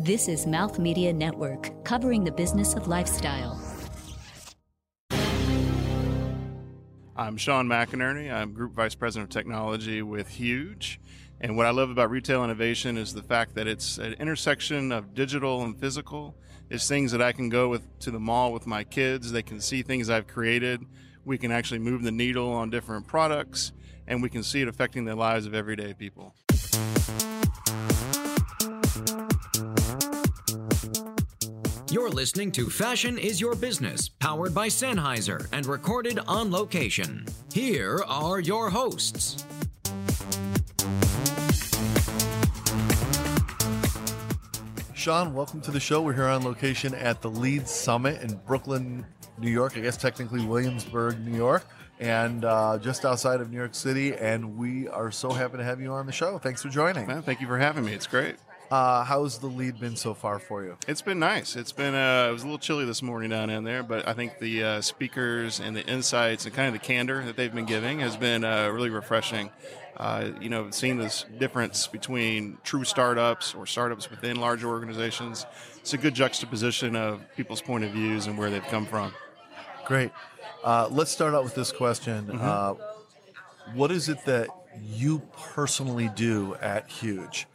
This is Mouth Media Network, covering the business of lifestyle. I'm Sean McInerney. I'm Group Vice President of Technology with Huge. And what I love about retail innovation is the fact that it's an intersection of digital and physical. It's things that I can go with to the mall with my kids. They can see things I've created. We can actually move the needle on different products, and we can see it affecting the lives of everyday people. You're listening to Fashion is Your Business, powered by Sennheiser and recorded on location. Here are your hosts. Sean, welcome to the show. We're here on location at the Lead Summit in Brooklyn, New York. I guess technically Williamsburg, New York, and uh, just outside of New York City. And we are so happy to have you on the show. Thanks for joining. Man, thank you for having me. It's great. Uh, how's the lead been so far for you? It's been nice. It's been uh, it was a little chilly this morning down in there, but I think the uh, speakers and the insights and kind of the candor that they've been giving has been uh, really refreshing. Uh, you know, seeing this difference between true startups or startups within larger organizations. It's a good juxtaposition of people's point of views and where they've come from. Great. Uh, let's start out with this question. Mm-hmm. what is it that you personally do at Huge?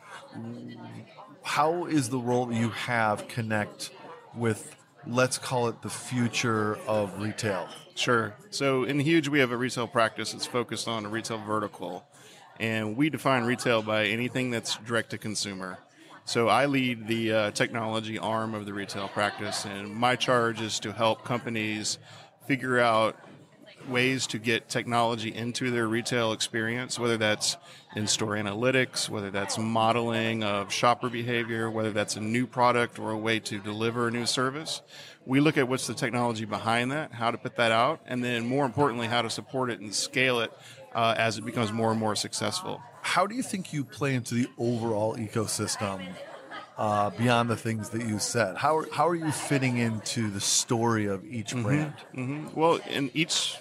How is the role that you have connect with let's call it the future of retail Sure. So in Huge, we have a retail practice that's focused on a retail vertical, and we define retail by anything that's direct to consumer. So I lead the uh, technology arm of the retail practice, and my charge is to help companies figure out ways to get technology into their retail experience, whether that's in store analytics, whether that's modeling of shopper behavior, whether that's a new product or a way to deliver a new service. We look at what's the technology behind that, how to put that out, and then more importantly, how to support it and scale it uh, as it becomes more and more successful. how do you think you play into the overall ecosystem uh, beyond the things that you said how are, how are you fitting into the story of each brand Mhm. Well, in each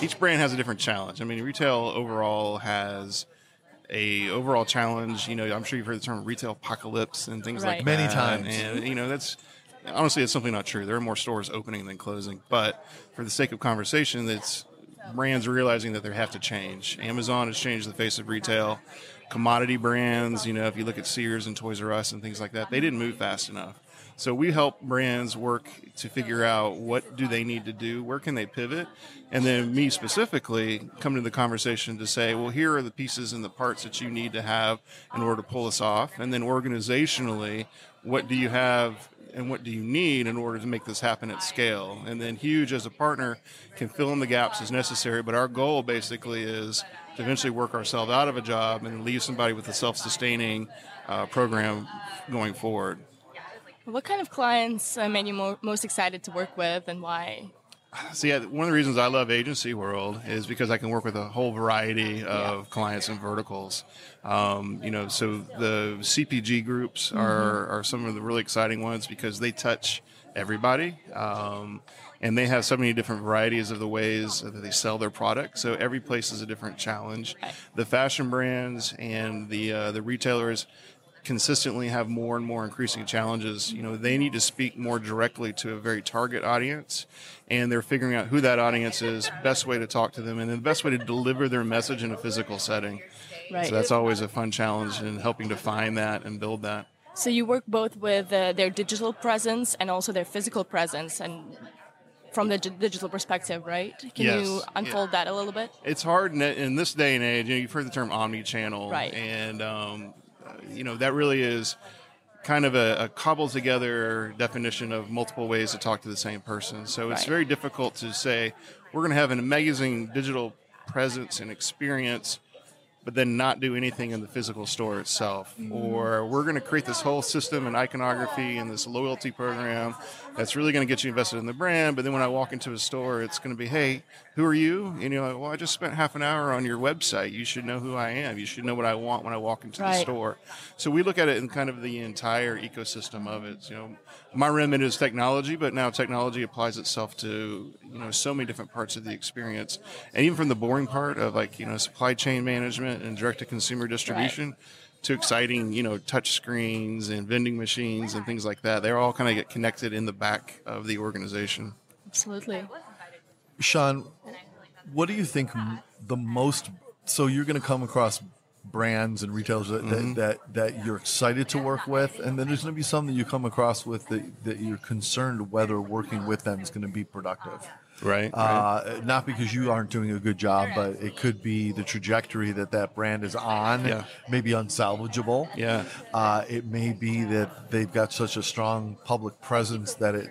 each brand has a different challenge. I mean, retail overall has a overall challenge. You know, I'm sure you've heard the term retail apocalypse and things like Right. Many that. times. and you know that's honestly it's simply not true. There are more stores opening than closing, but for the sake of conversation, that's brands realizing that they have to change. Amazon has changed the face of retail. Commodity brands, you know, if you look at Sears and Toys R Us and things like that, they didn't move fast enough. So we help brands work to figure out what do they need to do, where can they pivot, and then me specifically come to the conversation to say, well, here are the pieces and the parts that you need to have in order to pull this off, and then organizationally, what do you have and what do you need in order to make this happen at scale? And then Huge as a partner can fill in the gaps as necessary, but our goal basically is to eventually work ourselves out of a job and leave somebody with a self-sustaining uh, program going forward. What kind of clients uh, made you mo- most excited to work with and why? See, yeah, one of the reasons I love agency world is because I can work with a whole variety of clients and verticals. Um, you know, so the CPG groups are, are some of the really exciting ones because they touch everybody. Um, and they have so many different varieties of the ways that they sell their product. So every place is a different challenge. The fashion brands and the uh, the retailers consistently have more and more increasing challenges. You know, they need to speak more directly to a very target audience, and they're figuring out who that audience is, best way to talk to them, and the best way to deliver their message in a physical setting. Right. So that's always a fun challenge in helping define that and build that. So you work both with uh, their digital presence and also their physical presence, and from the d- digital perspective, right? Can Yes, you unfold that a little bit? It's hard in, in this day and age. You know, you've heard the term omni-channel, Right. And um, you know that really is kind of a, a cobbled together definition of multiple ways to talk to the same person. So it's Right. very difficult to say we're going to have an amazing digital presence and experience, but then not do anything in the physical store itself. Mm-hmm. Or we're going to create this whole system and iconography and this loyalty program that's really going to get you invested in the brand. But then when I walk into a store, it's going to be, hey, who are you? And you're like, well, I just spent half an hour on your website. You should know who I am. You should know what I want when I walk into the store. So we look at it in kind of the entire ecosystem of it. You know, my remit is technology, but now technology applies itself to you know so many different parts of the experience, and even from the boring part of like you know supply chain management and direct to consumer distribution. To exciting, you know, touch screens and vending machines and things like that. They're all kind of get connected in the back of the organization. Absolutely. Sean, what do you think the most? So you're going to come across brands and retailers that, Mm-hmm. that, that that you're excited to work with, and then there's going to be some that you come across with that, that you're concerned whether working with them is going to be productive. Right. Uh, not because you aren't doing a good job, but it could be the trajectory that that brand is on, Yeah. maybe unsalvageable. Yeah. Uh, it may be that they've got such a strong public presence that it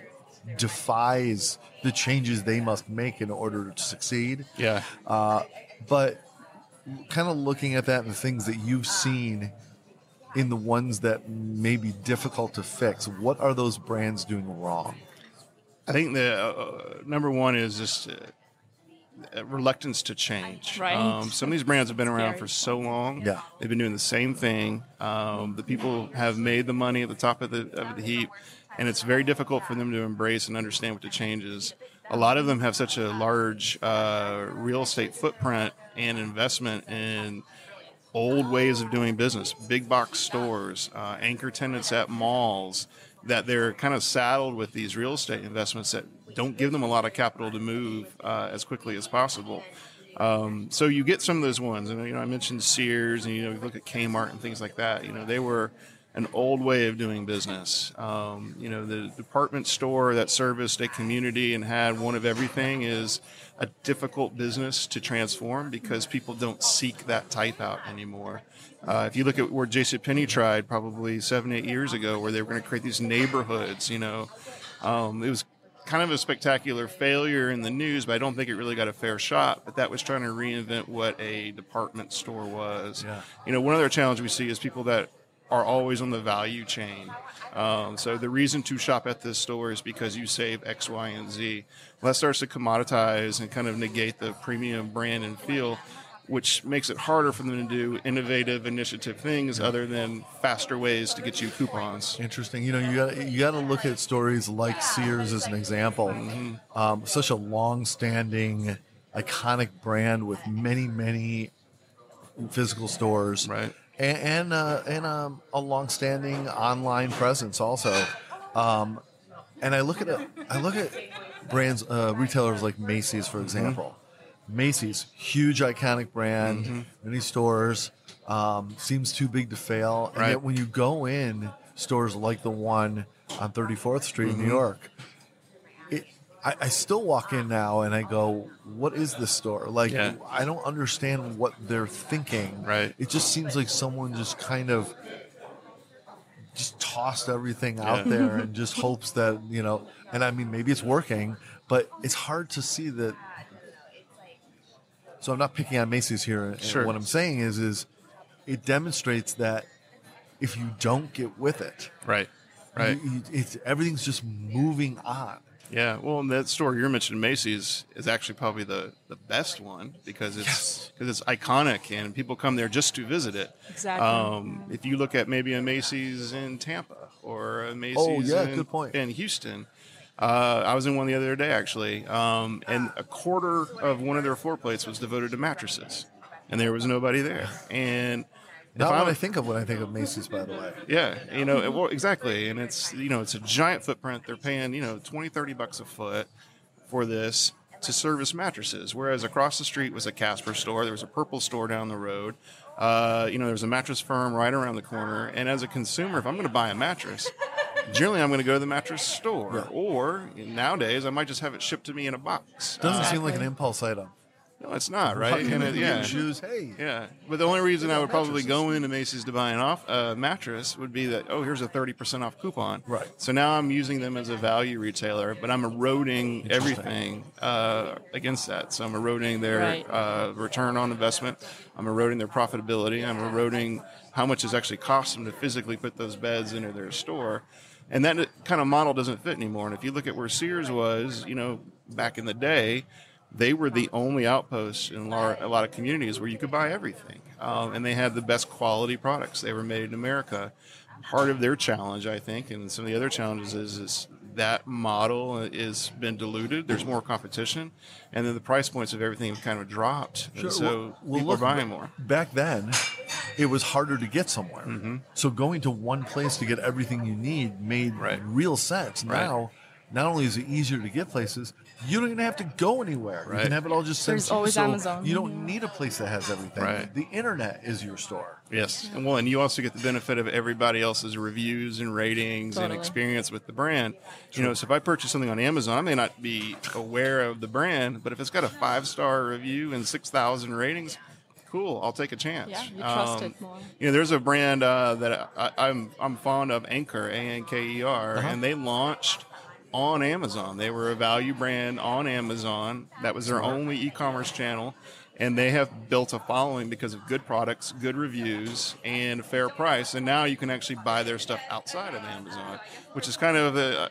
defies the changes they must make in order to succeed. yeah. Uh, but kind of looking at that and the things that you've seen in the ones that may be difficult to fix, what are those brands doing wrong? I think the uh, number one is just uh, uh, reluctance to change. Right. Um, some of these brands have been around for so long. Yeah. They've been doing the same thing. Um, the people have made the money at the top of the of the heap, and it's very difficult for them to embrace and understand what the change is. A lot of them have such a large uh, real estate footprint and investment in old ways of doing business, big box stores, uh, anchor tenants at malls, that they're kind of saddled with these real estate investments that don't give them a lot of capital to move uh, as quickly as possible. Um, so you get some of those ones, and you know I mentioned Sears, and you know you look at Kmart and things like that. You know they were an old way of doing business. Um, you know the department store that serviced a community and had one of everything is a difficult business to transform because people don't seek that type out anymore. Uh, if you look at where JCPenney tried probably seven, eight years ago, where they were going to create these neighborhoods, you know, um, it was kind of a spectacular failure in the news, but I don't think it really got a fair shot. But that was trying to reinvent what a department store was. Yeah. You know, one other challenge we see is people that are always on the value chain. Um, so the reason to shop at this store is because you save X, Y, and Z. Well, that starts to commoditize and kind of negate the premium brand and feel, which makes it harder for them to do innovative initiative things other than faster ways to get you coupons. Interesting. You know, you got you got to look at stories like Sears as an example. Mm-hmm. Um, such a long-standing, iconic brand with many, many physical stores, Right. And and, uh, and um, a long-standing online presence also. Um, and I look at it, I look at brands, uh, retailers like Macy's, Mm-hmm. for example. Macy's, huge iconic brand, Mm-hmm. many stores, um, seems too big to fail. And Right. yet when you go in stores like the one on 34th Street Mm-hmm. in New York, it, I, I still walk in now and I go, what is this store? Like, Yeah. I don't understand what they're thinking. Right. It just seems like someone just kind of just tossed everything out Yeah. there and just hopes that, you know, and I mean, maybe it's working, but it's hard to see that. So I'm not picking on Macy's here. and Sure. What I'm saying is, is it demonstrates that if you don't get with it, Right. Right. you- you- it's everything's just moving on. Yeah, well, and that store you're mentioning, Macy's, is actually probably the, the best one because it's Yes. because it's iconic and people come there just to visit it. Exactly. Um, if you look at maybe a Macy's in Tampa or a Macy's Oh, yeah, in, good point. in Houston, uh, I was in one the other day actually, um, and a quarter of one of their floor plates was devoted to mattresses, and there was nobody there. And if Not what I'm- I think of when I think of Macy's, by the way. yeah, you know, well, exactly. And it's, you know, it's a giant footprint. They're paying, you know, 20, 30 bucks a foot for this to service mattresses. Whereas across the street was a Casper store. There was a Purple store down the road. Uh, you know, there's a mattress firm right around the corner. And as a consumer, if I'm going to buy a mattress, generally I'm going to go to the mattress store. Or nowadays, I might just have it shipped to me in a box. Doesn't Uh, seem like an impulse item. No, it's not, right? And it, yeah. shoes. Hey, Yeah, but the only reason I would probably go into Macy's to buy an off uh, mattress would be that oh, here's a thirty percent off coupon. Right. So now I'm using them as a value retailer, but I'm eroding everything uh, against that. So I'm eroding their Right. uh, return on investment. I'm eroding their profitability. I'm eroding how much it's actually cost them to physically put those beds into their store. And that kind of model doesn't fit anymore. And if you look at where Sears was, you know, back in the day, they were the only outposts in a lot of communities where you could buy everything. um, and they had the best quality products. They were made in America. Part of their challenge, I think, and some of the other challenges is, is that model has been diluted. There's more competition, and then the price points of everything have kind of dropped, and so Well, well, people look, are buying more. Back then, it was harder to get somewhere. Mm-hmm. So going to one place to get everything you need made Right. real sense. Right. Now, not only is it easier to get places, you don't even have to go anywhere. You can have it all just sent There's to you. always So Amazon. You don't need a place that has everything. Right. The internet is your store. Yes, and well, and you also get the benefit of everybody else's reviews and ratings and experience with the brand. You know, so if I purchase something on Amazon, I may not be aware of the brand, but if it's got a five star review and six thousand ratings, cool, I'll take a chance. Yeah, you trust Um, it more. You know, there's a brand uh, that I, I'm I'm fond of, Anker, A N K E R, Uh-huh. and they launched on Amazon. They were a value brand on Amazon. That was their only e-commerce channel, and they have built a following because of good products, good reviews, and a fair price. And now you can actually buy their stuff outside of Amazon, which is kind of uh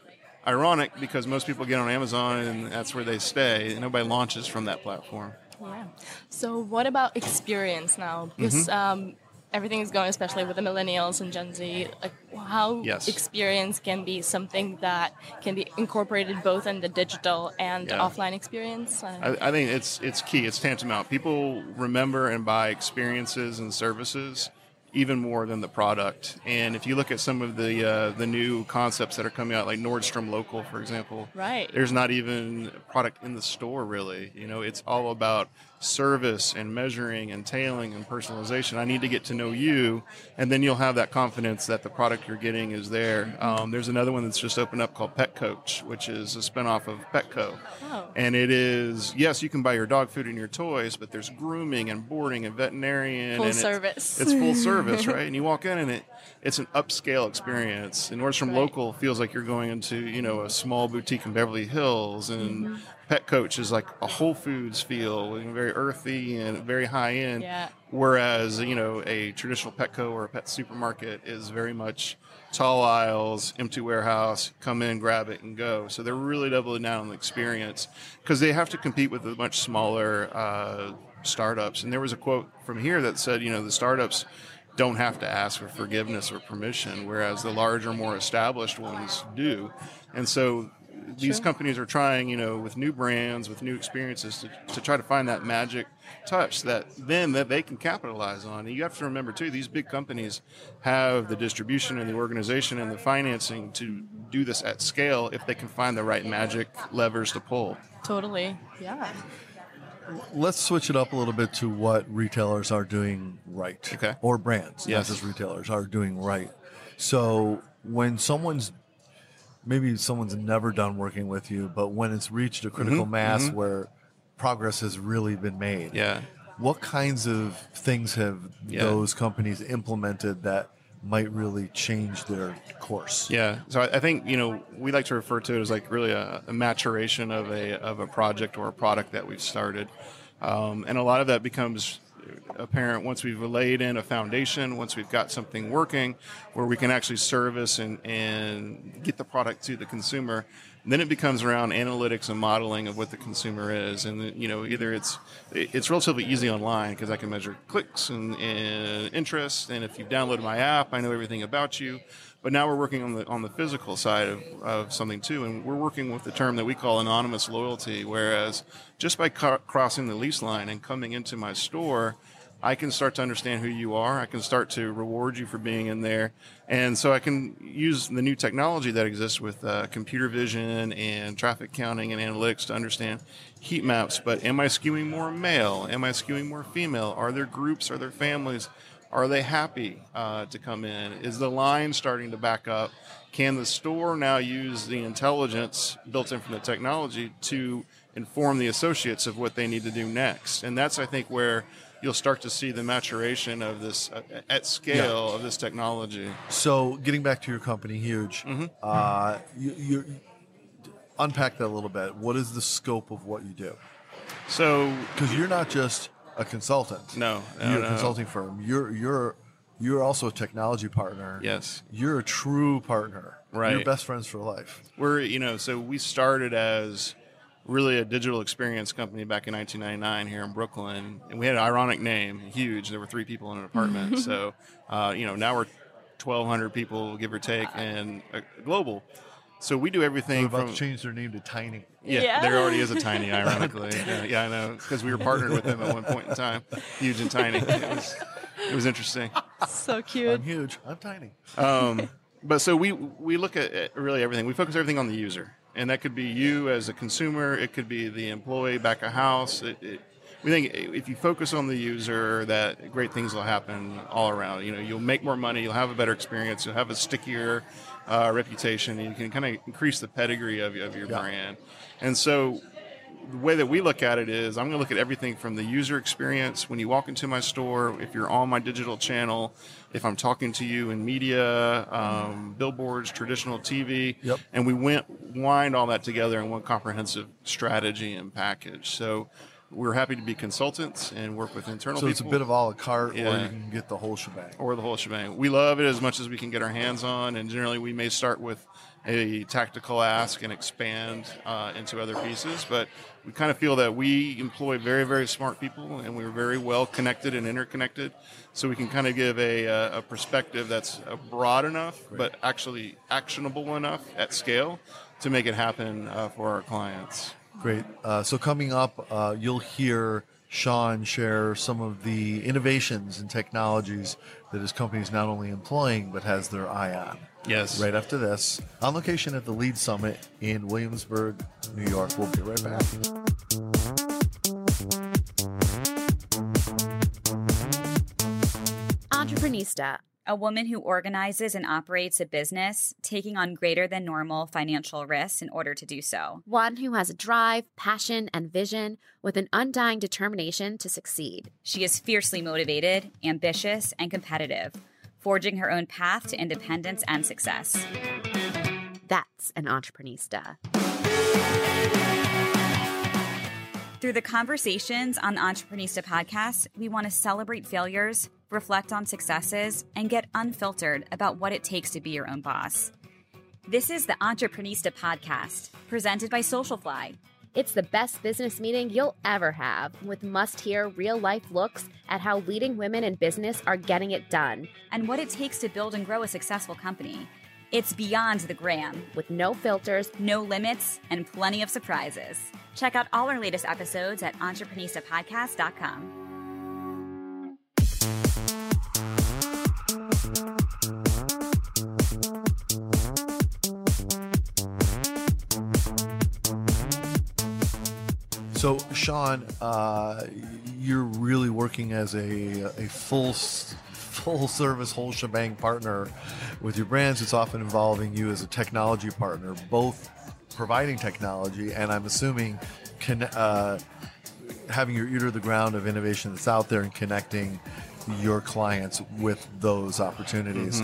ironic because most people get on Amazon and that's where they stay. Nobody launches from that platform. Yeah. So what about experience now? Because um, everything is going, especially with the millennials and Gen Z. Like how Yes. experience can be something that can be incorporated both in the digital and Yeah. offline experience. Uh, I, I think it's it's key. It's tantamount. People remember and buy experiences and services even more than the product. And if you look at some of the uh, the new concepts that are coming out, like Nordstrom Local, for example, Right. There's not even a product in the store really. You know, it's all about service and measuring and tailing and personalization. I need to get to know you, and then you'll have that confidence that the product you're getting is there. Um, there's another one that's just opened up called PetCoach, which is a spinoff of Petco. Oh. And it is yes, you can buy your dog food and your toys, but there's grooming and boarding and veterinarian. Full and service. it's full service, right? And you walk in and it it's an upscale experience. And Nordstrom Right. Local feels like you're going into you know a small boutique in Beverly Hills, and Mm-hmm. PetCoach is like a Whole Foods feel, and very earthy and very high end. Yeah. Whereas you know a traditional Petco or a pet supermarket is very much tall aisles, empty warehouse, come in, grab it, and go. So they're really doubling down on the experience because they have to compete with the much smaller uh, startups. And there was a quote from here that said, you know, the startups don't have to ask for forgiveness or permission, whereas the larger, more established ones do. And so these companies are trying, you know, with new brands, with new experiences to, to try to find that magic touch that then that they can capitalize on. And you have to remember too, these big companies have the distribution and the organization and the financing to do this at scale if they can find the right magic levers to pull. totally. Yeah. Let's switch it up a little bit to what retailers are doing right. Okay. Or brands, Yes. not just retailers, are doing right. So when someone's maybe someone's never done working with you, but when it's reached a critical mass where progress has really been made, Mm-hmm. Yeah. what kinds of things have Yeah. those companies implemented that might really change their course? Yeah. So I, I think you know we like to refer to it as like really a, a maturation of a of a project or a product that we've started, um, and a lot of that becomes apparent once we've laid in a foundation, once we've got something working, where we can actually service and and get the product to the consumer. Then it becomes around analytics and modeling of what the consumer is, and you know either it's it's relatively easy online because I can measure clicks and, and interest, and if you've downloaded my app, I know everything about you. But now we're working on the on the physical side of, of something too, and we're working with the term that we call anonymous loyalty. Whereas just by crossing the lease line and coming into my store, I can start to understand who you are. I can start to reward you for being in there, and so I can use the new technology that exists with uh, computer vision and traffic counting and analytics to understand heat maps. But am I skewing more male? Am I skewing more female? Are there groups? Are there families? Are they happy uh, to come in? Is the line starting to back up? Can the store now use the intelligence built in from the technology to inform the associates of what they need to do next? And that's, I think, where you'll start to see the maturation of this uh, at scale of this technology. So, getting back to your company, huge. Mm-hmm. Uh, you, you unpack that a little bit. What is the scope of what you do? So, Because you're not just a consultant. no, no, you're no. a consulting firm. You're you're you're also a technology partner. Yes. You're a true partner. Right, You're best friends for life. we're you know so we started as really a digital experience company back in 1999 here in Brooklyn, and we had an ironic name, huge. There were three people in an apartment. so, uh, you know, now we're 1,200 people, give or take, and uh, global. So we do everything They're about from to change their name to Tiny. yeah, Yeah. there already is a tiny, ironically. yeah, yeah, I know because we were partnered with them at one point in time, huge and tiny. It was, it was interesting. So cute. I'm huge. I'm tiny. Um, but so we we look at, at really everything. We focus everything on the user, and that could be you as a consumer. It could be the employee back of house. It, it, we think if you focus on the user, that great things will happen all around. You know, you'll make more money, you'll have a better experience, you'll have a stickier uh, reputation, and you can kind of increase the pedigree of, of your Yeah. brand. And so the way that we look at it is I'm going to look at everything from the user experience when you walk into my store, if you're on my digital channel, if I'm talking to you in media, um, billboards, traditional TV, Yep. and we went wind all that together in one comprehensive strategy and package. So we're happy to be consultants and work with internal So people it's a bit of a la carte, or Yeah. you can get the whole shebang. or the whole shebang. We love it as much as we can get our hands on, and generally we may start with a tactical ask and expand uh, into other pieces. But we kind of feel that we employ very, very smart people, and we're very well connected and interconnected, so we can kind of give a, uh, a perspective that's broad enough, but actually actionable enough at scale to make it happen uh, for our clients. Great. Uh, so coming up, uh, you'll hear Sean share some of the innovations and technologies that his company is not only employing but has their eye on. Yes. Right after this, on location at the Lead Summit in Williamsburg, New York. We'll be right back. Entreprenista, a woman who organizes and operates a business, taking on greater than normal financial risks in order to do so. One who has a drive, passion, and vision with an undying determination to succeed. She is fiercely motivated, ambitious, and competitive, forging her own path to independence and success. That's an entrepreneurista. Through the conversations on the Entreprenista podcast, we want to celebrate failures, reflect on successes, and get unfiltered about what it takes to be your own boss. This is the Entreprenista podcast, presented by Socialfly. It's the best business meeting you'll ever have, with must hear real life looks at how leading women in business are getting it done, and what it takes to build and grow a successful company. It's beyond the gram, with no filters. no limits, and plenty of surprises. Check out all our latest episodes at entreprenistapodcast.com. So, Sean, uh, you're really working as a, a full full service whole shebang partner with your brands. It's often involving you as a technology partner, both providing technology and I'm assuming can, uh, having your ear to the ground of innovation that's out there and connecting your clients with those opportunities.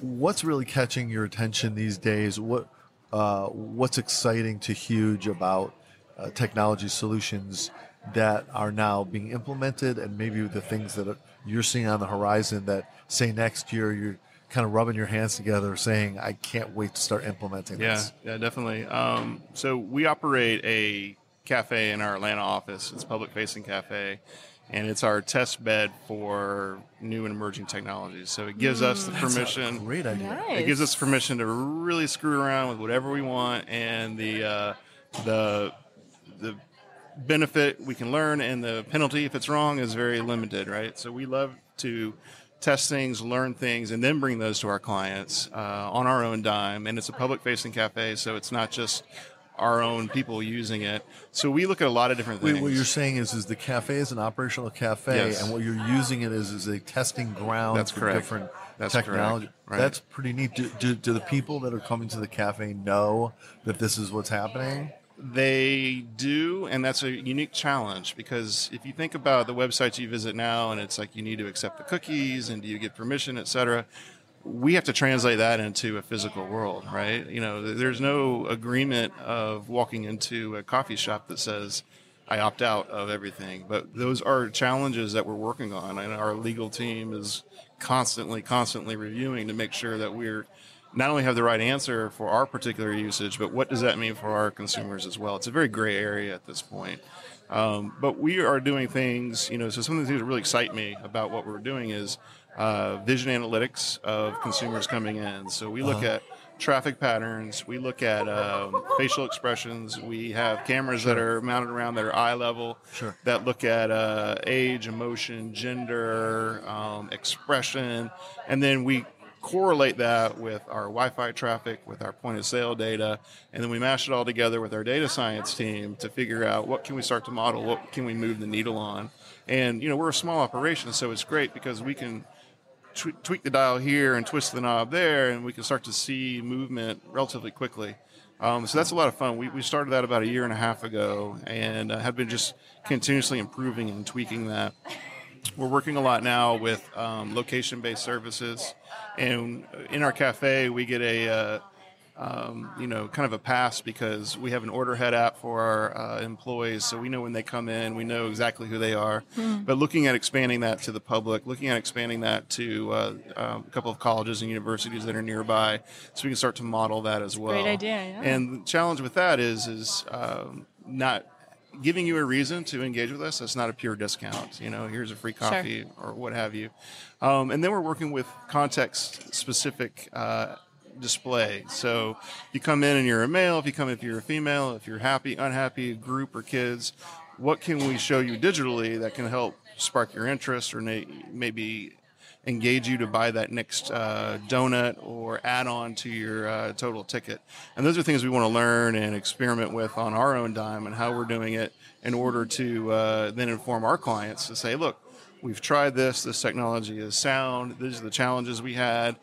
What's really catching your attention these days? What uh, what's exciting to huge about uh, technology solutions that are now being implemented, and maybe the things that you're seeing on the horizon that say next year you're kind of rubbing your hands together, saying, "I can't wait to start implementing Yeah, this." yeah, definitely. Um, so we operate a cafe in our Atlanta office. It's a public-facing cafe, and it's our test bed for new and emerging technologies. So it gives us the permission. Great idea. Nice. It gives us permission to really screw around with whatever we want, and the uh, the the benefit we can learn and the penalty if it's wrong is very limited, right? So we love to test things, learn things, and then bring those to our clients uh, on our own dime. And it's a public-facing cafe, so it's not just our own people using it. So we look at a lot of different things. Wait, what you're saying is, is the cafe is an operational cafe, Yes. and what you're using it as is a testing ground That's for correct. different That's technology. correct, right. That's pretty neat. Do, do, do the people that are coming to the cafe know that this is what's happening? They do, and that's a unique challenge because if you think about the websites you visit now, and it's like you need to accept the cookies and do you get permission, et cetera, we have to translate that into a physical world, right? You know, there's no agreement of walking into a coffee shop that says, I opt out of everything. But those are challenges that we're working on, and our legal team is constantly, constantly reviewing to make sure that we're not only have the right answer for our particular usage, but what does that mean for our consumers as well? It's a very gray area at this point. Um, but we are doing things, you know, so some of the things that really excite me about what we're doing is uh, vision analytics of consumers coming in. So we look at traffic patterns, we look at um, facial expressions, we have cameras that are mounted around that are eye level Sure. that look at uh, age, emotion, gender, um, expression, and then we correlate that with our Wi-Fi traffic, with our point of sale data, and then we mash it all together with our data science team to figure out what can we start to model, what can we move the needle on, and you know we're a small operation, so it's great because we can tw- tweak the dial here and twist the knob there, and we can start to see movement relatively quickly. Um, so that's a lot of fun. We, we started that about a year and a half ago, and uh, have been just continuously improving and tweaking that. We're working a lot now with um, location-based services, and in our cafe we get a uh, um, you know kind of a pass because we have an order head app for our uh, employees, so we know when they come in, we know exactly who they are. But looking at expanding that to the public, looking at expanding that to uh, um, a couple of colleges and universities that are nearby, so we can start to model that as well. great idea, yeah. And the challenge with that is is um, not giving you a reason to engage with us. That's not a pure discount. You know, here's a free coffee or what have you. Um, and then we're working with context specific. Uh, display so if you come in and you're a male if you come if you're a female if you're happy unhappy group or kids what can we show you digitally that can help spark your interest or maybe engage you to buy that next uh, donut or add on to your uh, total ticket. And those are things we want to learn and experiment with on our own dime and how we're doing it in order to uh, then inform our clients to say, look, we've tried this, this technology is sound, these are the challenges we had.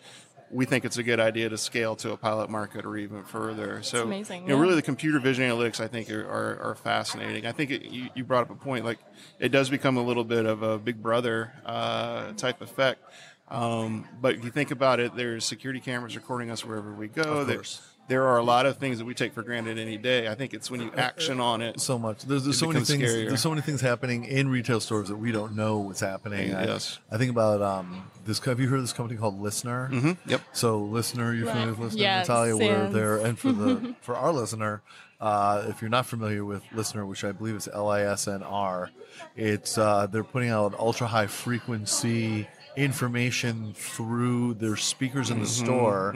We think it's a good idea to scale to a pilot market or even further. So, amazing, you know, yeah. really the computer vision analytics, I think, are, are, are fascinating. I think it, you, you brought up a point, like it does become a little bit of a Big Brother uh, type effect. Um, but if you think about it, there's security cameras recording us wherever we go. Of There- are a lot of things that we take for granted any day. I think it's when you action on it. so much. There's, there's It so many things. scarier. There's so many things happening in retail stores that we don't know what's happening. I- Yes. I, think about um, this. Have you heard of this company called LISNR? Mm-hmm. Yep. So LISNR, you're familiar with LISNR, Yes, Nataliya? We're yes. there, and for the for our listener, uh, if you're not familiar with LISNR, which I believe is L I S N R, it's uh, they're putting out an ultra high frequency information through their speakers in the Mm-hmm, store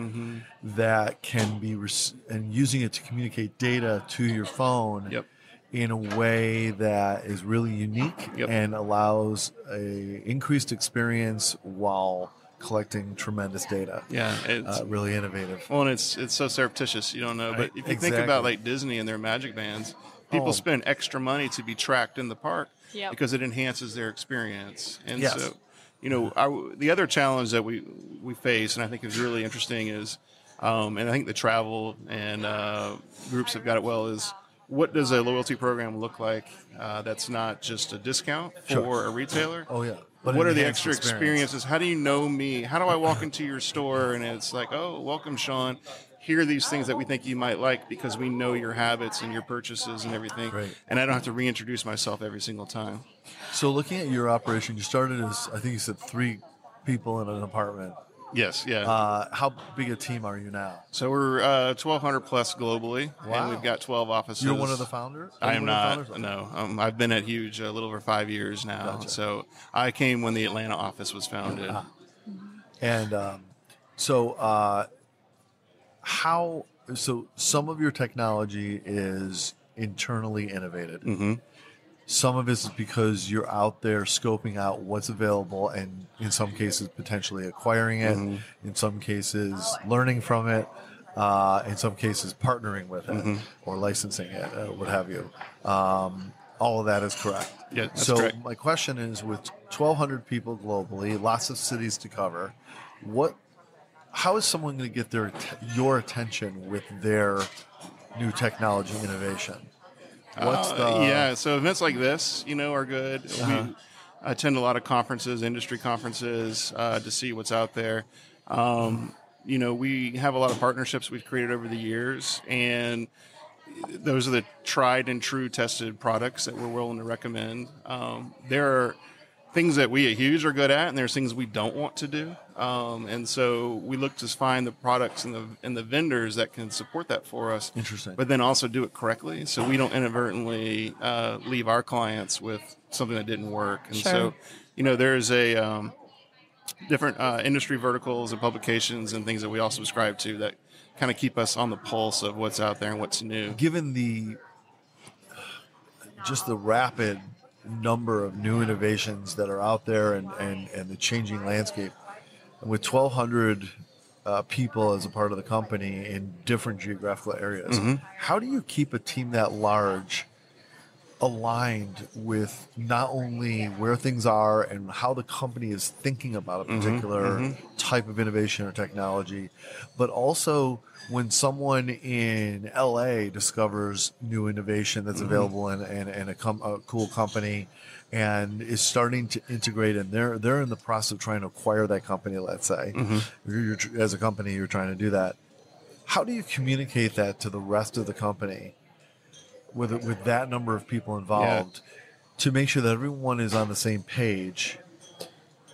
that can be rec- and using it to communicate data to your phone Yep. in a way that is really unique Yep. and allows a increased experience while collecting tremendous data. Yeah, it's Uh, really innovative. well, and it's it's so surreptitious you don't know. But if you think about like Disney and their magic bands, people Oh. spend extra money to be tracked in the park Yep. because it enhances their experience. And Yes. so, you know, our, the other challenge that we we face, and I think is really interesting, is, um, and I think the travel and uh, groups have got it well, is what does a loyalty program look like uh, that's not just a discount for Sure. a retailer? Oh yeah. But what are the extra experience. experiences? How do you know me? How do I walk into your store and it's like, oh, welcome, Sean. Here are these things that we think you might like because we know your habits and your purchases and everything. Great. And I don't have to reintroduce myself every single time. So looking at your operation, you started as I think you said three people in an apartment. Yes, yeah. Uh, how big a team are you now? so we're uh, 1,200 plus globally, Wow. and we've got 12 offices. You're one of the founders. I am one of the not. founders? No, um, I've been at Huge a little over five years now. Gotcha. So I came when the Atlanta office was founded. Ah. And um, so, uh, how? So, some of your technology is internally innovated. Mhm. Some of it is because you're out there scoping out what's available, and in some cases, potentially acquiring it. In some cases, learning from it. Uh, in some cases, partnering with it or licensing it, uh, what have you. Um, all of that is correct. Yeah, so correct. my question is, with 1,200 people globally, lots of cities to cover, what? How is someone going to get their your attention with their new technology innovation? What's Uh, the Uh-huh. yeah? So events like this, you know, are good. We attend a lot of conferences, industry conferences, uh, to see what's out there. Um, you know, we have a lot of partnerships we've created over the years, and those are the tried and true tested products that we're willing to recommend. Um, there are things that we at Huge are good at, and there's things we don't want to do. Um, and so we look to find the products and the and the vendors that can support that for us. Interesting. But then also do it correctly, so we don't inadvertently uh, leave our clients with something that didn't work. And Sure. so, you know, there's a um, different uh, industry verticals and publications and things that we all subscribe to that kind of keep us on the pulse of what's out there and what's new. given the just the rapid number of new innovations that are out there and, and, and the changing landscape, and with 1,200 uh, people as a part of the company in different geographical areas, how do you keep a team that large aligned with not only where things are and how the company is thinking about a mm-hmm, particular mm-hmm. type of innovation or technology, but also when someone in LA discovers new innovation that's mm-hmm. available in, in, in a, com- a cool company and is starting to integrate and they're they're in the process of trying to acquire that company let's say. You're, you're, as a company you're trying to do that. How do you communicate that to the rest of the company with with that number of people involved to make sure that everyone is on the same page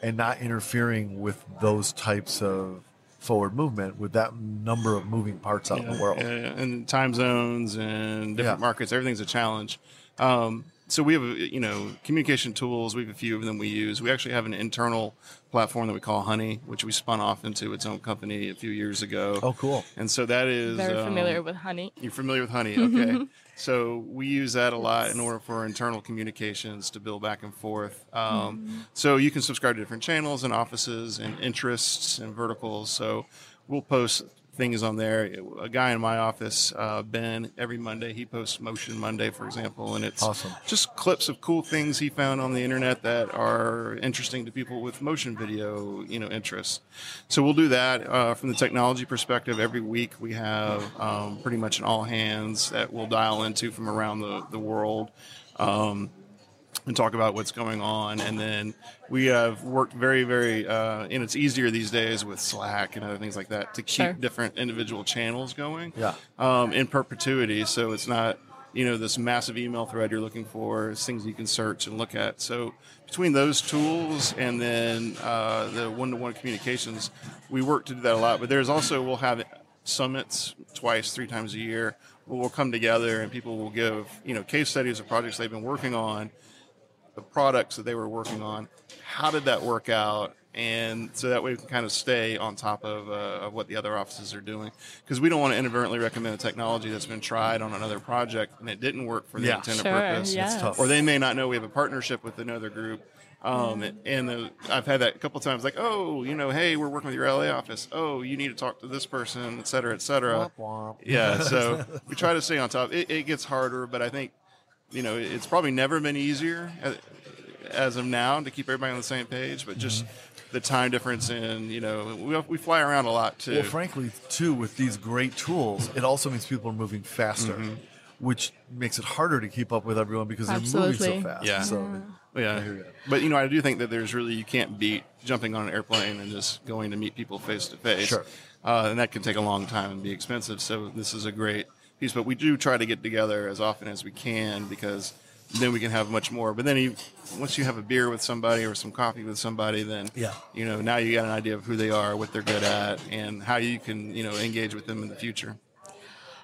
and not interfering with those types of forward movement with that number of moving parts out in the world. Yeah, yeah, and time zones and different Yeah. markets, everything's a challenge. Um, so we have, you know, communication tools. We have a few of them we use. We actually have an internal platform that we call Honey, which we spun off into its own company a few years ago. Oh, cool. And so that is Very um, familiar with honey. You're familiar with Honey, okay? so we use that a lot in order for internal communications to build back and forth. Um, So you can subscribe to different channels and offices and interests and verticals. So we'll post things on there. A guy in my office, uh, Ben, every Monday he posts Motion Monday, for example, and it's Awesome. just clips of cool things he found on the internet that are interesting to people with motion video, you know, interests. So we'll do that uh, from the technology perspective. Every week we have um, pretty much an all hands that we'll dial into from around the the world. Um, and talk about what's going on. And then we have worked very, very, uh, and it's easier these days with Slack and other things like that to keep Sure. different individual channels going Yeah. um, in perpetuity. So it's not, you know, this massive email thread you're looking for, it's things you can search and look at. So between those tools and then uh, the one to one communications, we work to do that a lot. But there's also, we'll have summits twice, three times a year we'll come together and people will give, you know, case studies of projects they've been working on the products that they were working on. How did that work out? And so that way we can kind of stay on top of, uh, of what the other offices are doing. Because we don't want to inadvertently recommend a technology that's been tried on another project and it didn't work for the Yeah. intended Sure, purpose. yes. tough. Or they may not know we have a partnership with another group. Um, and the, I've had that a couple times, like, oh, you know, hey, we're working with your LA office. Oh, you need to talk to this person, et cetera, et cetera. Yeah, so we try to stay on top. It, it gets harder, but I think you know it's probably never been easier as, as of now to keep everybody on the same page. But just the time difference and you know we we fly around a lot too. Well, frankly, too, with these great tools, it also means people are moving faster, Mm-hmm. which makes it harder to keep up with everyone because they're moving so fast. Yeah. So, yeah, hear ya. but you know I do think that there's really you can't beat jumping on an airplane and just going to meet people face to face. Sure. Uh, and that can take a long time and be expensive. So this is a great piece, but we do try to get together as often as we can because then we can have much more. But then you, once you have a beer with somebody or some coffee with somebody, then Yeah. you know now you got an idea of who they are, what they're good at, and how you can you know engage with them in the future.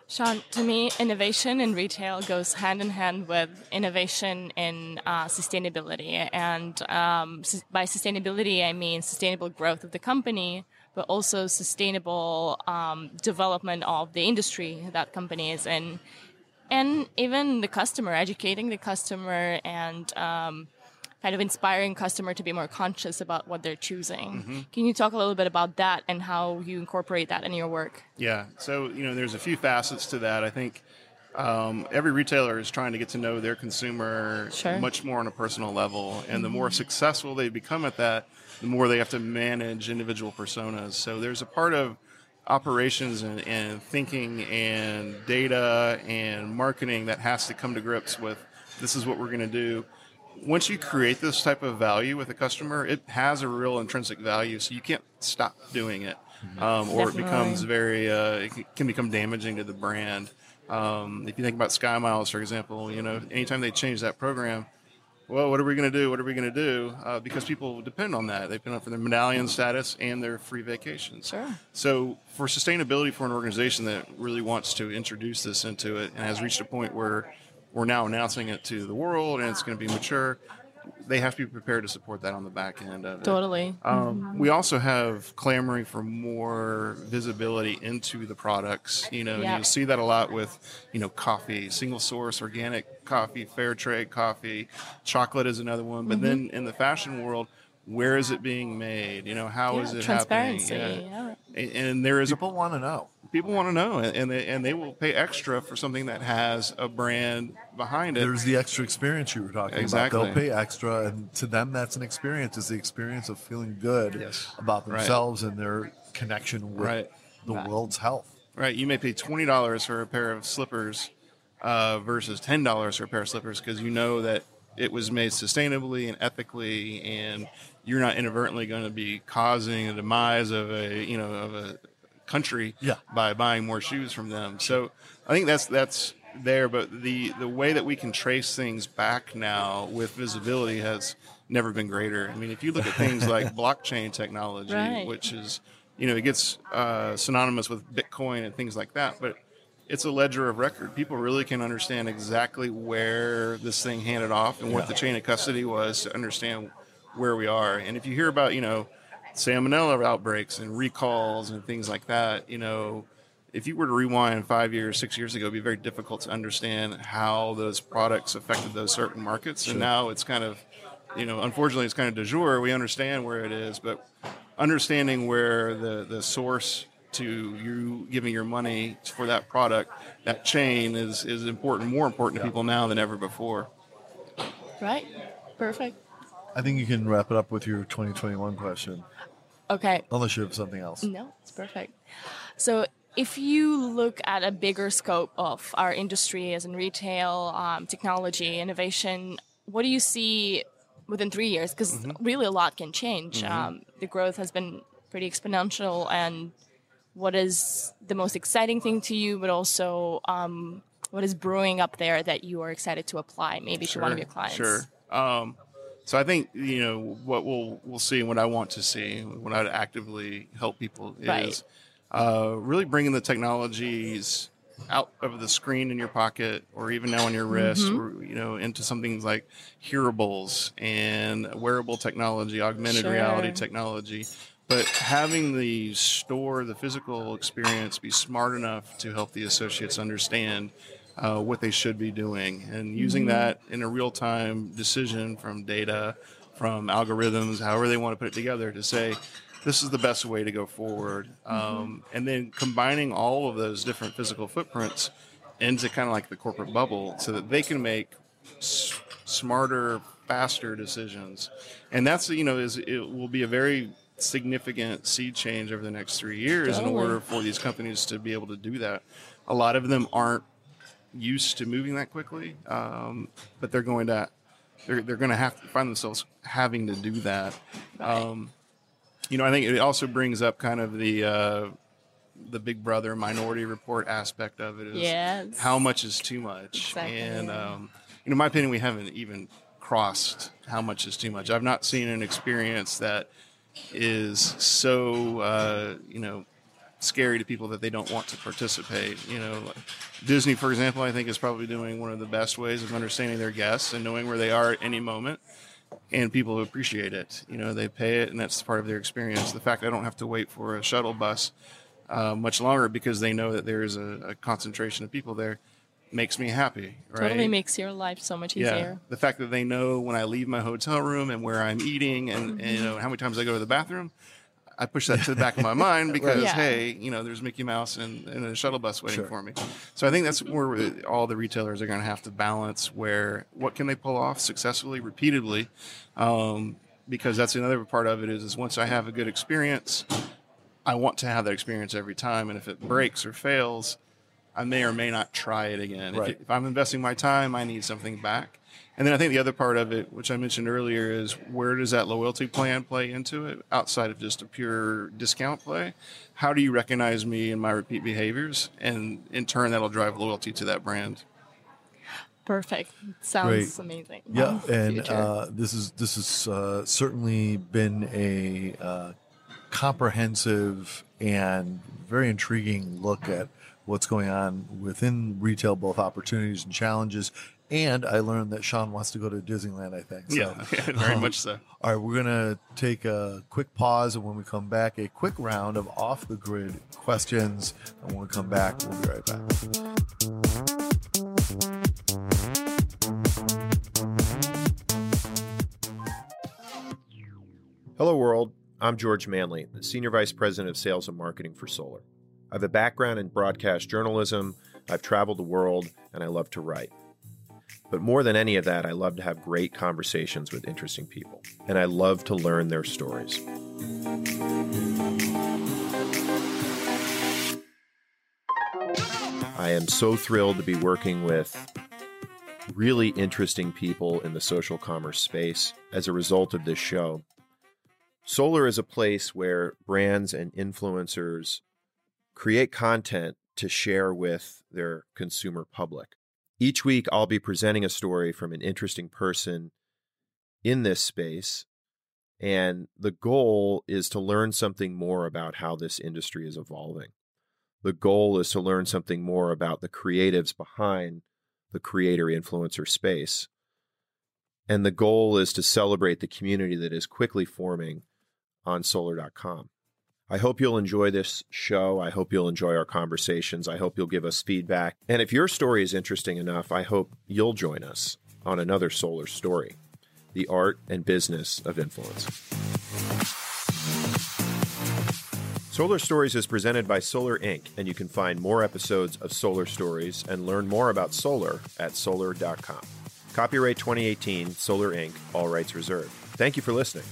Sean, to me, innovation in retail goes hand in hand with innovation in uh, sustainability. And um, sus- by sustainability, I mean sustainable growth of the company, but also sustainable um, development of the industry that company is in. And even the customer, educating the customer and um, kind of inspiring customer to be more conscious about what they're choosing. Can you talk a little bit about that and how you incorporate that in your work? Yeah. So, you know, there's a few facets to that. I think um, every retailer is trying to get to know their consumer Sure. much more on a personal level. And the more successful they become at that, the more they have to manage individual personas. So there's a part of operations and, and thinking and data and marketing that has to come to grips with this is what we're going to do once you create this type of value with a customer, it has a real intrinsic value, so you can't stop doing it, um, or it becomes very, uh, it can become damaging to the brand. Um, if you think about SkyMiles, for example, you know, anytime they change that program, well, what are we going to do? What are we going to do? Uh, because people depend on that. They depend on for their medallion status and their free vacations. Sure. So for sustainability for an organization that really wants to introduce this into it and has reached a point where we're now announcing it to the world and it's going to be mature, they have to be prepared to support that on the back end of it. Totally. Um, we also have clamoring for more visibility into the products. You know, Yeah. you see that a lot with, you know, coffee, single source, organic coffee, fair trade coffee, chocolate is another one. But then Mm-hmm. in the fashion world, where is it being made? You know, how Yeah, is it happening? transparency, yeah. And, and there is a People want to know. People want to know, and and they, and they will pay extra for something that has a brand behind it. There's the extra experience you were talking Exactly. about. They'll pay extra, and to them, that's an experience. It's the experience of feeling good Yes. about Right. themselves and their connection with Right. the world's health. Right, you may pay twenty dollars for a pair of slippers uh, versus ten dollars for a pair of slippers because you know that it was made sustainably and ethically, and you're not inadvertently going to be causing the demise of a you know of a country Yeah. by buying more shoes from them. So I think that's that's there, but the the way that we can trace things back now with visibility has never been greater. I mean, if you look at things like blockchain technology, Right. which is you know it gets uh, synonymous with Bitcoin and things like that, but it's a ledger of record. People really can understand exactly where this thing handed off and what the chain of custody was to understand where we are. And if you hear about, you know, salmonella outbreaks and recalls and things like that, you know, if you were to rewind five years, six years ago, it'd be very difficult to understand how those products affected those certain markets. And now it's kind of, you know, unfortunately, it's kind of de jour. We understand where it is, but understanding where the, the source to you giving your money for that product, that chain is, is important, more important to people now than ever before. Right. Perfect. I think you can wrap it up with your 2021 question, Okay. unless you have something else. No, it's perfect. So, if you look at a bigger scope of our industry as in retail, um, technology, innovation, what do you see within three years? Because really a lot can change. Um, the growth has been pretty exponential. And what is the most exciting thing to you, but also um, what is brewing up there that you are excited to apply maybe to one of your clients? Sure. Um, so I think you know what we'll we'll see and what I want to see, what I'd actively help people is Right. uh, really bringing the technologies out of the screen in your pocket or even now on your wrist, Mm-hmm. or, you know, into something like hearables and wearable technology, augmented reality technology. But having the store, the physical experience be smart enough to help the associates understand uh, what they should be doing and using that in a real time decision from data, from algorithms, however they want to put it together to say, this is the best way to go forward. Um, and then combining all of those different physical footprints into kind of like the corporate bubble so that they can make s- smarter, faster decisions. And that's, you know, is it will be a very significant seed change over the next three years in order for these companies to be able to do that. A lot of them aren't used to moving that quickly, um, but they're going to they're, they're going to have to find themselves having to do that. Um, you know, I think it also brings up kind of the uh, the Big Brother Minority Report aspect of it. Is Yes. how much is too much? Exactly. And um, you know, in my opinion, we haven't even crossed how much is too much. I've not seen an experience that is so uh, you know scary to people that they don't want to participate. You know, like Disney, for example, I think is probably doing one of the best ways of understanding their guests and knowing where they are at any moment. And people appreciate it. You know, they pay it, and that's part of their experience. The fact I don't have to wait for a shuttle bus uh, much longer because they know that there is a, a concentration of people there makes me happy. Right? Totally makes your life so much easier. Yeah. The fact that they know when I leave my hotel room and where I'm eating and, and you know how many times I go to the bathroom, I push that to the back of my mind because Yeah. hey, you know, there's Mickey Mouse and, and a shuttle bus waiting Sure. for me. So I think that's where all the retailers are going to have to balance where what can they pull off successfully, repeatedly, um, because that's another part of it is is once I have a good experience, I want to have that experience every time, and if it breaks or fails, I may or may not try it again. If- If, I'm investing my time, I need something back. And then I think the other part of it, which I mentioned earlier, is where does that loyalty plan play into it outside of just a pure discount play? How do you recognize me and my repeat behaviors? And in turn, that'll drive loyalty to that brand. Perfect. Sounds amazing. Yeah, and uh, this is this has uh, certainly been a uh, comprehensive and very intriguing look at what's going on within retail, both opportunities and challenges. And I learned that Sean wants to go to Disneyland. I think. So, yeah, very um, much so. All right, we're gonna take a quick pause, and when we come back, a quick round of off the grid questions. And when we come back, we'll be right back. Hello, world. I'm George Manley, the Senior Vice President of Sales and Marketing for Solar. I have a background in broadcast journalism, I've traveled the world, and I love to write. But more than any of that, I love to have great conversations with interesting people, and I love to learn their stories. I am so thrilled to be working with really interesting people in the social commerce space as a result of this show. Solar is a place where brands and influencers create content to share with their consumer public. Each week, I'll be presenting a story from an interesting person in this space. And the goal is to learn something more about how this industry is evolving. The goal is to learn something more about the creatives behind the creator influencer space. And the goal is to celebrate the community that is quickly forming on solar.com. I hope you'll enjoy this show. I hope you'll enjoy our conversations. I hope you'll give us feedback. And if your story is interesting enough, I hope you'll join us on another solar story the art and business of influence. Solar Stories is presented by Solar Inc., and you can find more episodes of Solar Stories and learn more about solar at solar.com. Copyright 2018, Solar Inc., all rights reserved. Thank you for listening.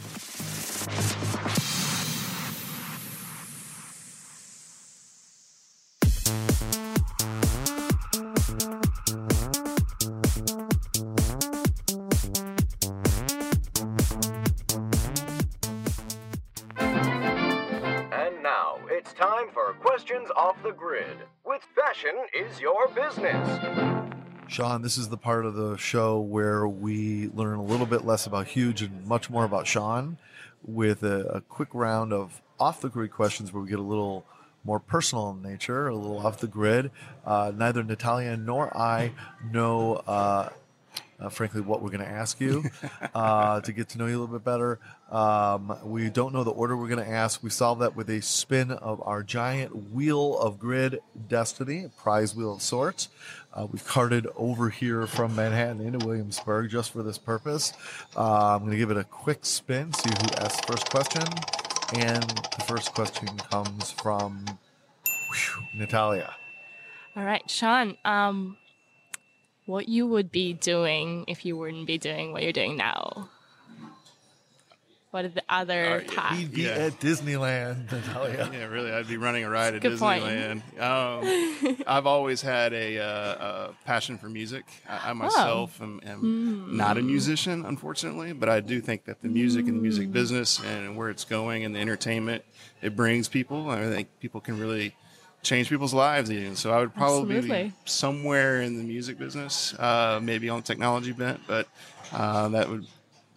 Sean, this is the part of the show where we learn a little bit less about Huge and much more about Sean with a, a quick round of off the grid questions where we get a little more personal in nature, a little off the grid. Uh, neither Nataliya nor I know, uh, uh, frankly, what we're going to ask you uh, to get to know you a little bit better. Um, we don't know the order we're going to ask. We solve that with a spin of our giant wheel of grid destiny, a prize wheel of sorts. Uh, we've carted over here from Manhattan into Williamsburg just for this purpose. Uh, I'm going to give it a quick spin, see who asks the first question. And the first question comes from whew, Nataliya. All right, Sean. Um, what you would be doing if you wouldn't be doing what you're doing now? What are the other Uh, yeah. paths? He'd be Yeah. at Disneyland, Nataliya. Yeah, really, I'd be running a ride at Good point. Disneyland. Um, I've always had a, uh, a passion for music. I, I myself am, am not a musician, unfortunately, but I do think that the music and the music business and where it's going and the entertainment it brings people, I think people can really change people's lives. Even so, I would probably Absolutely. be somewhere in the music business, uh, maybe on the technology bent, but uh, that would,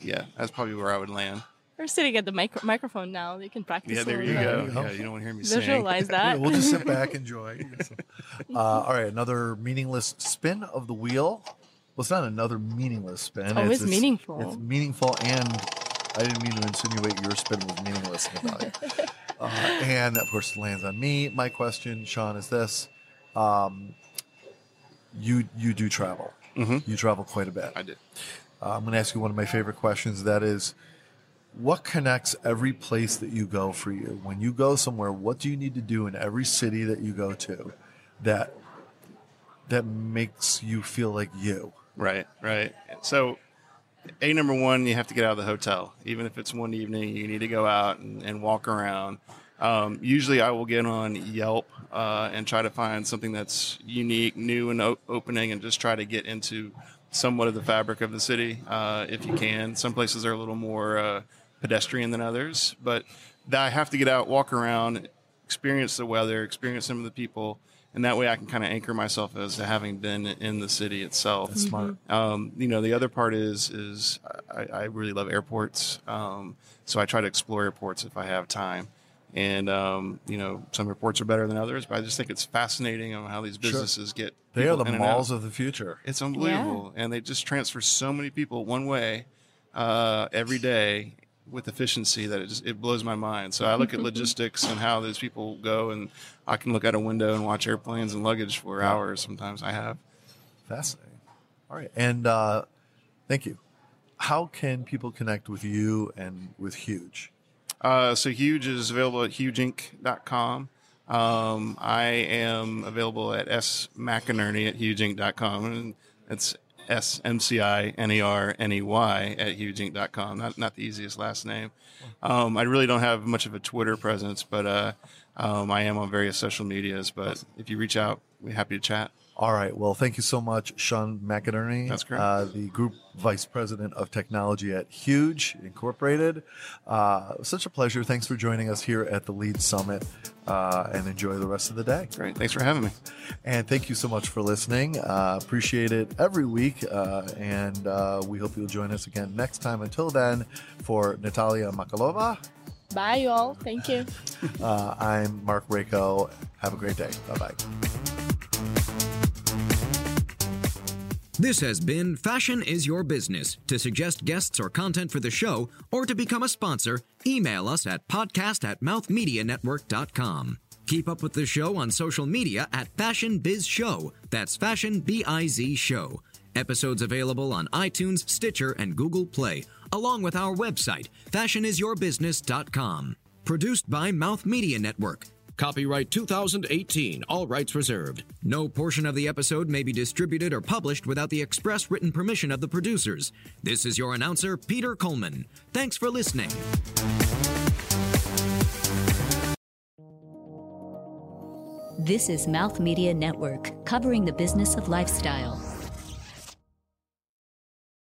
yeah, that's probably where I would land. We're sitting at the micro- microphone now. You can practice. Yeah, there little you go. Yeah, you don't want to hear me sing. Visualize Yeah, that. we'll just sit back, enjoy. Uh, all right, another meaningless spin of the wheel. Well, it's not another meaningless spin. always it's, meaningful. It's meaningful, and I didn't mean to insinuate your spin was meaningless, Nataliya. uh, and of course, it lands on me. My question, Sean, is this: um, You you do travel. Mhm. You travel quite a bit. I did. Uh, I'm going to ask you one of my favorite questions. That is, what connects every place that you go for you? When you go somewhere, what do you need to do in every city that you go to that that makes you feel like you? Right, right. So, a number one, you have to get out of the hotel. Even if it's one evening, you need to go out and, and walk around. Um, usually, I will get on Yelp uh, and try to find something that's unique, new, and o- opening, and just try to get into somewhat of the fabric of the city uh, if you can. Some places are a little more uh, pedestrian than others, but I have to get out, walk around, experience the weather, experience some of the people, and that way I can kind of anchor myself as to having been in the city itself. That's smart. Um, you know, the other part is is I, I really love airports, um, so I try to explore airports if I have time. And um, you know, some airports are better than others, but I just think it's fascinating on how these businesses get. They are the in and out. malls of the future. It's unbelievable, and they just transfer so many people one way uh, every day with efficiency that it just it blows my mind. So I look at logistics and how those people go, and I can look out a window and watch airplanes and luggage for hours. Sometimes I have. Fascinating. All right. And uh, thank you. How can people connect with you and with Huge? Uh, so Huge is available at hugeinc.com. Um, I am available at smcinerney at hugeinc.com. And it's S M C I N E R N E Y at hugeinc.com. Not, not the easiest last name. Um, I really don't have much of a Twitter presence, but uh, um, I am on various social medias. But if you reach out, we're happy to chat. All right. Well, thank you so much, Sean McInerney. That's correct. Uh, the Group Vice President of Technology at Huge Incorporated. Uh, such a pleasure. Thanks for joining us here at the Lead Summit uh, and enjoy the rest of the day. Great. Thanks for having me. And thank you so much for listening. Uh, appreciate it every week. Uh, and uh, we hope you'll join us again next time. Until then, for Nataliya Makulova, Bye, you all. Thank you. uh, I'm Marc Raco. Have a great day. Bye bye. This has been Fashion is Your Business. To suggest guests or content for the show, or to become a sponsor, email us at podcast at mouthmedianetwork.com. Keep up with the show on social media at Fashion Biz Show. That's Fashion B I Z Show. Episodes available on iTunes, Stitcher, and Google Play, along with our website, fashionisyourbusiness.com. Produced by Mouth Media Network. Copyright 2018, all rights reserved. No portion of the episode may be distributed or published without the express written permission of the producers. This is your announcer, Peter Coleman. Thanks for listening. This is Mouth Media Network, covering the business of lifestyle.